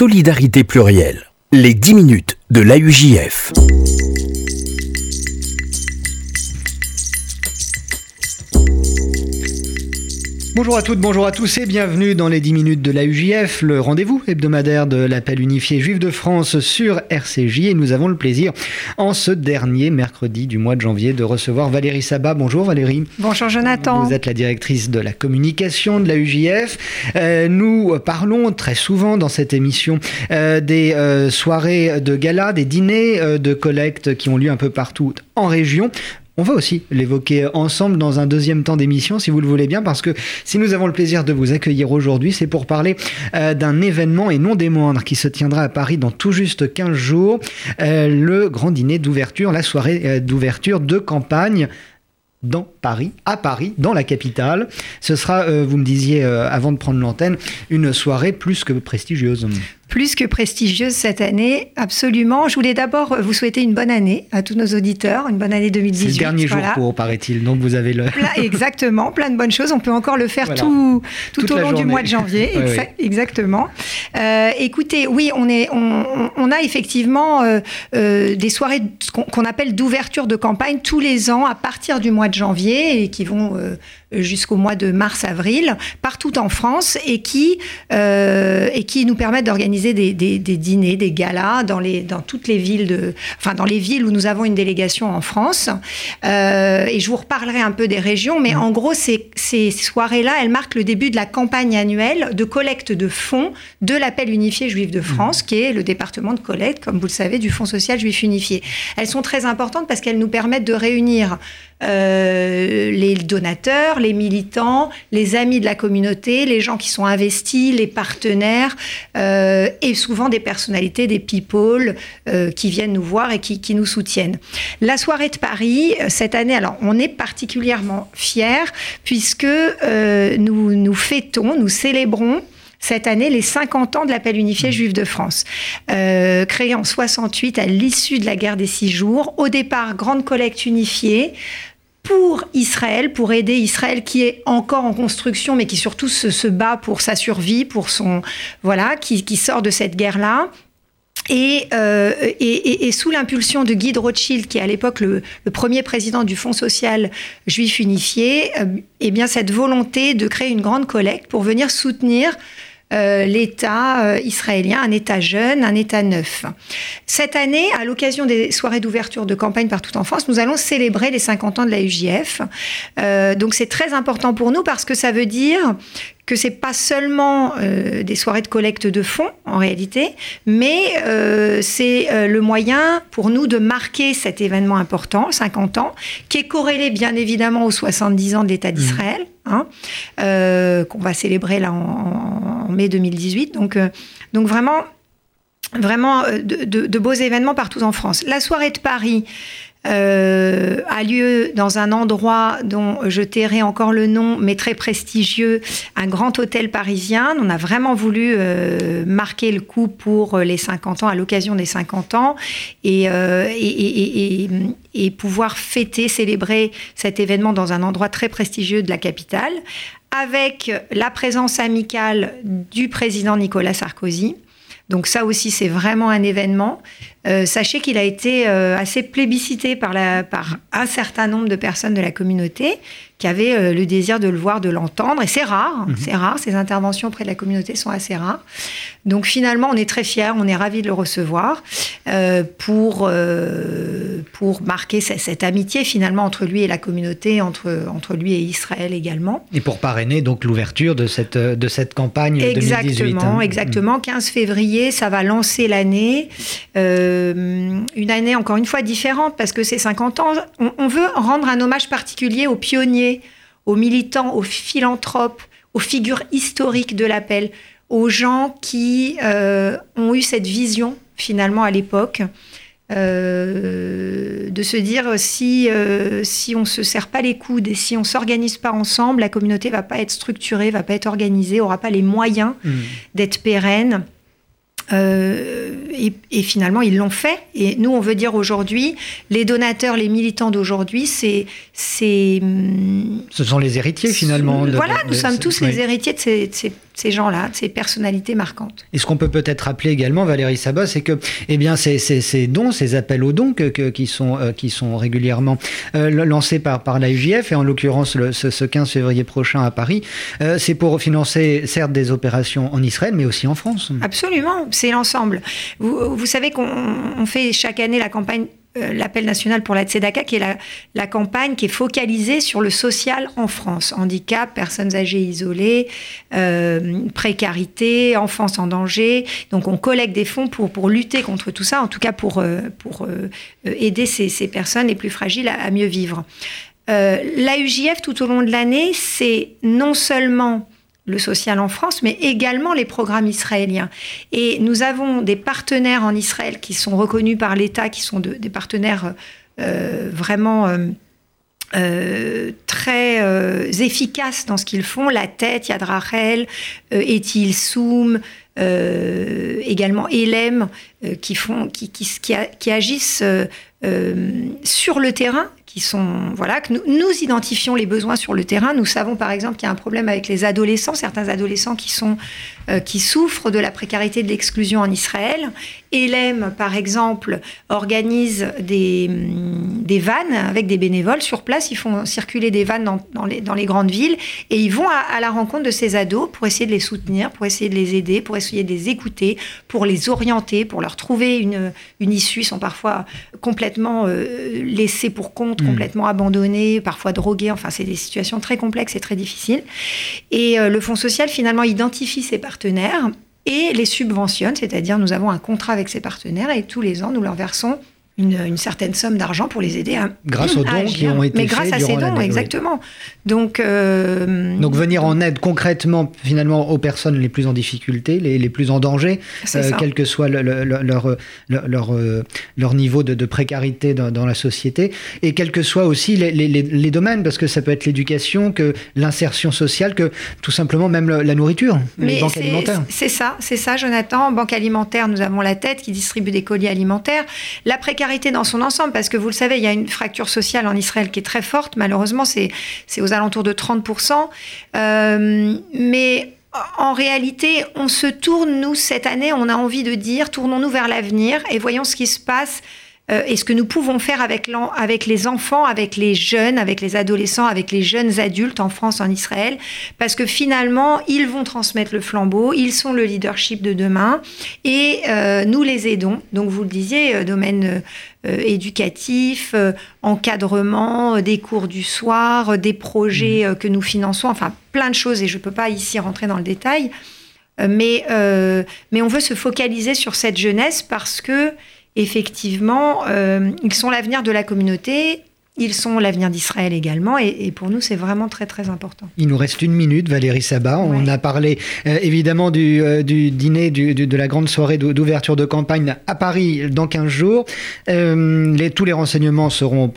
solidarité plurielle. Les 10 minutes de l'AUJF. Bonjour à toutes, bonjour à tous et bienvenue dans les 10 minutes de la UJF, le rendez-vous hebdomadaire de l'appel unifié juif de France sur RCJ. Et nous avons le plaisir, en ce dernier mercredi du mois de janvier, de recevoir Valérie Sabat. Bonjour Valérie. Bonjour Jonathan. Vous êtes la directrice de la communication de la UJF. Euh, nous parlons très souvent dans cette émission euh, des euh, soirées de gala, des dîners de collecte qui ont lieu un peu partout en région. On va aussi l'évoquer ensemble dans un deuxième temps d'émission, si vous le voulez bien, parce que si nous avons le plaisir de vous accueillir aujourd'hui, c'est pour parler euh, d'un événement et non des moindres qui se tiendra à Paris dans tout juste 15 jours, euh, le grand dîner d'ouverture, la soirée euh, d'ouverture de campagne dans Paris, à Paris, dans la capitale. Ce sera, vous me disiez avant de prendre l'antenne, une soirée plus que prestigieuse plus que prestigieuse cette année, absolument. Je voulais d'abord vous souhaiter une bonne année à tous nos auditeurs, une bonne année 2018. C'est le dernier jour pour, paraît-il, donc vous avez le... exactement, plein de bonnes choses. On peut encore le faire tout, tout au long du mois de janvier. Exactement. Euh, écoutez, oui, on, est, on, a effectivement euh, euh, des soirées qu'on appelle d'ouverture de campagne tous les ans à partir du mois de janvier et qui vont jusqu'au mois de mars-avril partout en France et qui, et qui nous permettent d'organiser des, dîners, des galas dans, les, dans toutes les villes, de, enfin dans les villes où nous avons une délégation en France. Euh, et je vous reparlerai un peu des régions, mais en gros, ces, ces soirées-là, elles marquent le début de la campagne annuelle de collecte de fonds de l'appel unifié juif de France, qui est le département de collecte, comme vous le savez, du Fonds social juif unifié. Elles sont très importantes parce qu'elles nous permettent de réunir euh, les donateurs, les militants, les amis de la communauté, les gens qui sont investis, les partenaires, euh, et souvent des personnalités, des people euh, qui viennent nous voir et qui, qui, nous soutiennent. La soirée de Paris, cette année, alors on est particulièrement fiers puisque nous, nous fêtons, nous célébrons cette année les 50 ans de l'appel unifié mmh. juif de France. Euh, créé en 68 à l'issue de la guerre des six jours. Au départ, grande collecte unifiée pour Israël, pour aider Israël qui est encore en construction, mais qui surtout se, bat pour sa survie, pour son voilà, qui, sort de cette guerre-là. Euh, et, et, sous l'impulsion de Guy de Rothschild, qui est à l'époque le, premier président du Fonds social juif unifié, euh, eh bien cette volonté de créer une grande collecte pour venir soutenir euh, l'État euh, israélien, un État jeune, un État neuf. Cette année, à l'occasion des soirées d'ouverture de campagne partout en France, nous allons célébrer les 50 ans de la UJF. Euh, donc c'est très important pour nous parce que ça veut dire que c'est pas seulement des soirées de collecte de fonds en réalité, mais c'est le moyen pour nous de marquer cet événement important, 50 ans, qui est corrélé bien évidemment aux 70 ans de l'État d'Israël. Hein, qu'on va célébrer là en, mai 2018. Donc, euh, donc vraiment, vraiment euh, de, beaux événements partout en France. La soirée de Paris. Euh, a lieu dans un endroit dont je tairai encore le nom, mais très prestigieux, un grand hôtel parisien. On a vraiment voulu marquer le coup pour les 50 ans, à l'occasion des 50 ans, et, et, pouvoir fêter, célébrer cet événement dans un endroit très prestigieux de la capitale, avec la présence amicale du président Nicolas Sarkozy. Donc ça aussi, c'est vraiment un événement. Euh, sachez qu'il a été euh, assez plébiscité par, la, par un certain nombre de personnes de la communauté qui avaient euh, le désir de le voir, de l'entendre. Et c'est rare, mhm. c'est rare. Ces interventions auprès de la communauté sont assez rares. Donc finalement, on est très fiers, on est ravis de le recevoir pour, pour marquer cette, amitié finalement entre lui et la communauté, entre, entre lui et Israël également. Et pour parrainer donc l'ouverture de cette, de cette campagne exactement, 2018. Hein. Exactement, 15 février, ça va lancer l'année. Euh, une année encore une fois différente parce que c'est 50 ans. On, veut rendre un hommage particulier aux pionniers, aux militants, aux philanthropes, aux figures historiques de l'appel, aux gens qui euh, ont eu cette vision finalement à l'époque. Euh, de se dire si, si on ne se serre pas les coudes et si on s'organise pas ensemble, la communauté va pas être structurée, va pas être organisée, aura pas les moyens mmh. d'être pérenne. Euh, et, finalement, ils l'ont fait. Et nous, on veut dire aujourd'hui, les donateurs, les militants d'aujourd'hui, c'est, c'est. Ce sont les héritiers finalement. voilà, nous sommes tous les héritiers de ces, ces gens-là, de ces personnalités marquantes. Et ce qu'on peut peut-être rappeler également, Valérie Sabat, c'est que eh bien, ces, ces, dons, ces appels aux dons qui, sont, euh, qui sont régulièrement euh, lancés par, par la UJF, et en l'occurrence ce, 15 février prochain à Paris, euh, c'est pour financer certes des opérations en Israël, mais aussi en France. Absolument, c'est l'ensemble. Vous, vous savez qu'on fait chaque année la campagne l'appel national pour la Tzedaka, qui est la, la, campagne qui est focalisée sur le social en France. Handicap, personnes âgées isolées, euh, précarité, enfance en danger. Donc on collecte des fonds pour, pour lutter contre tout ça, en tout cas pour, euh, pour aider ces, ces, personnes les plus fragiles à, mieux vivre. la UJF, tout au long de l'année, c'est non seulement le social en France, mais également les programmes israéliens. Et nous avons des partenaires en Israël qui sont reconnus par l'État, qui sont des partenaires euh, vraiment euh, euh, très efficaces dans ce qu'ils font. La Tête, Yad Rachel, Etil Soum, également Elem, qui, font, qui, qui agissent sur le terrain qui sont voilà que nous, nous, identifions les besoins sur le terrain. Nous savons par exemple qu'il y a un problème avec les adolescents, certains adolescents qui sont euh, qui souffrent de la précarité de l'exclusion en Israël. Elem par exemple organise des mm, des vannes avec des bénévoles sur place. Ils font circuler des vannes dans, dans, les, dans les grandes villes et ils vont à, la rencontre de ces ados pour essayer de les soutenir, pour essayer de les aider, pour essayer de les écouter, pour les orienter, pour leur trouver une une issue. Ils sont parfois complètement euh, laissés pour compte Mm. complètement abandonnés, parfois drogués. Enfin, c'est des situations très complexes et très difficiles. Et euh, le Fonds social, finalement, identifie ses partenaires et les subventionne, c'est-à-dire nous avons un contrat avec ces partenaires et tous les ans, nous leur versons une, certaine somme d'argent pour les aider à grâce aux dons qui ont été mais grâce à ces dons exactement. Donc euh, donc venir en aide concrètement finalement aux personnes les plus en difficulté les, les plus en danger euh, quel que soit leur leur, leur, euh, leur niveau de, précarité dans, la société et quels que soient aussi les, les, les, domaines parce que ça peut être l'éducation que l'insertion sociale que tout simplement même la nourriture les banques alimentaires. c'est ça c'est ça Jonathan. Banque alimentaire nous avons la tête qui distribue des colis alimentaires. La précarité dans son ensemble, parce que vous le savez, il y a une fracture sociale en Israël qui est très forte. Malheureusement, c'est aux alentours de 30%. Euh, mais en réalité, on se tourne, nous, cette année, on a envie de dire, tournons-nous vers l'avenir et voyons ce qui se passe euh, et ce que nous pouvons faire avec, avec les enfants, avec les jeunes, avec les adolescents, avec les jeunes adultes en France, en Israël, parce que finalement, ils vont transmettre le flambeau, ils sont le leadership de demain, et euh, nous les aidons. Donc, vous le disiez, euh, domaine éducatif, encadrement, des cours du soir, des projets mmh. que nous finançons, enfin plein de choses, et je ne peux pas ici rentrer dans le détail. Mais, mais on veut se focaliser sur cette jeunesse parce que effectivement, euh, ils sont l'avenir de la communauté ils sont l'avenir d'Israël également, et, pour nous, c'est vraiment très très important. Il nous reste une minute, Valérie Sabat. On a parlé euh, évidemment du, euh, dîner de la grande soirée d'ouverture de campagne à Paris dans 15 jours. Euh, les, tous les renseignements seront,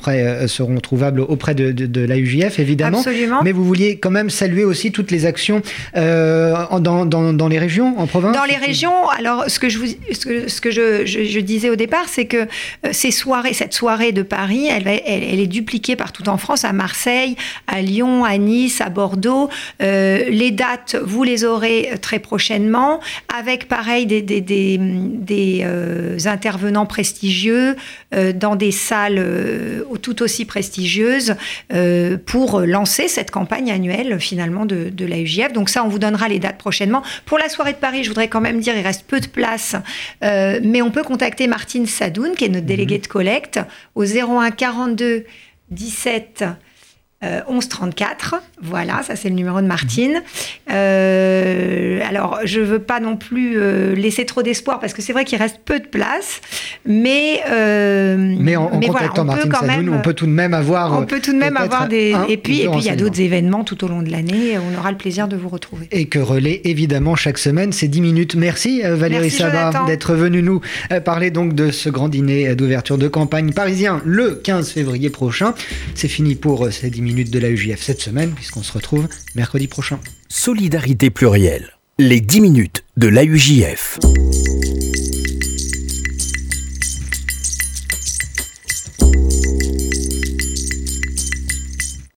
trouvables auprès de, la UJF, évidemment. Absolument. Mais vous vouliez quand même saluer aussi toutes les actions dans, dans, les régions, en province Dans les régions, alors ce que je, vous, ce que, ce que je, je, disais au départ, c'est que ces soirées, cette soirée de Paris, elle, elle, elle est dupliqué partout en France, à Marseille, à Lyon, à Nice, à Bordeaux. Euh, les dates, vous les aurez très prochainement, avec pareil des, des, des, euh, intervenants prestigieux euh, dans des salles tout aussi prestigieuses pour lancer cette campagne annuelle finalement de, de la UJF. Donc ça, on vous donnera les dates prochainement. Pour la soirée de Paris, je voudrais quand même dire, il reste peu de place, mais on peut contacter Martine Sadoun, qui est notre déléguée de collecte, au 01 42 17 1134, voilà, ça c'est le numéro de Martine. Euh, alors, je veux pas non plus euh, laisser trop d'espoir parce que c'est vrai qu'il reste peu de place, mais euh, mais en, contactant Martine peut Sadoun, on peut tout de même avoir on peut tout de même avoir des et puis et puis il y a d'autres événements tout au long de l'année, on aura le plaisir de vous retrouver. Et que relaie évidemment chaque semaine ces 10 minutes. Merci Valérie Sabat d'être venue nous parler donc de ce grand dîner d'ouverture de campagne parisien le 15 février prochain. C'est fini pour ces 10 minutes de la UJF cette semaine, puisqu'on se retrouve mercredi prochain. Solidarité plurielle, les 10 minutes de l'AUJF.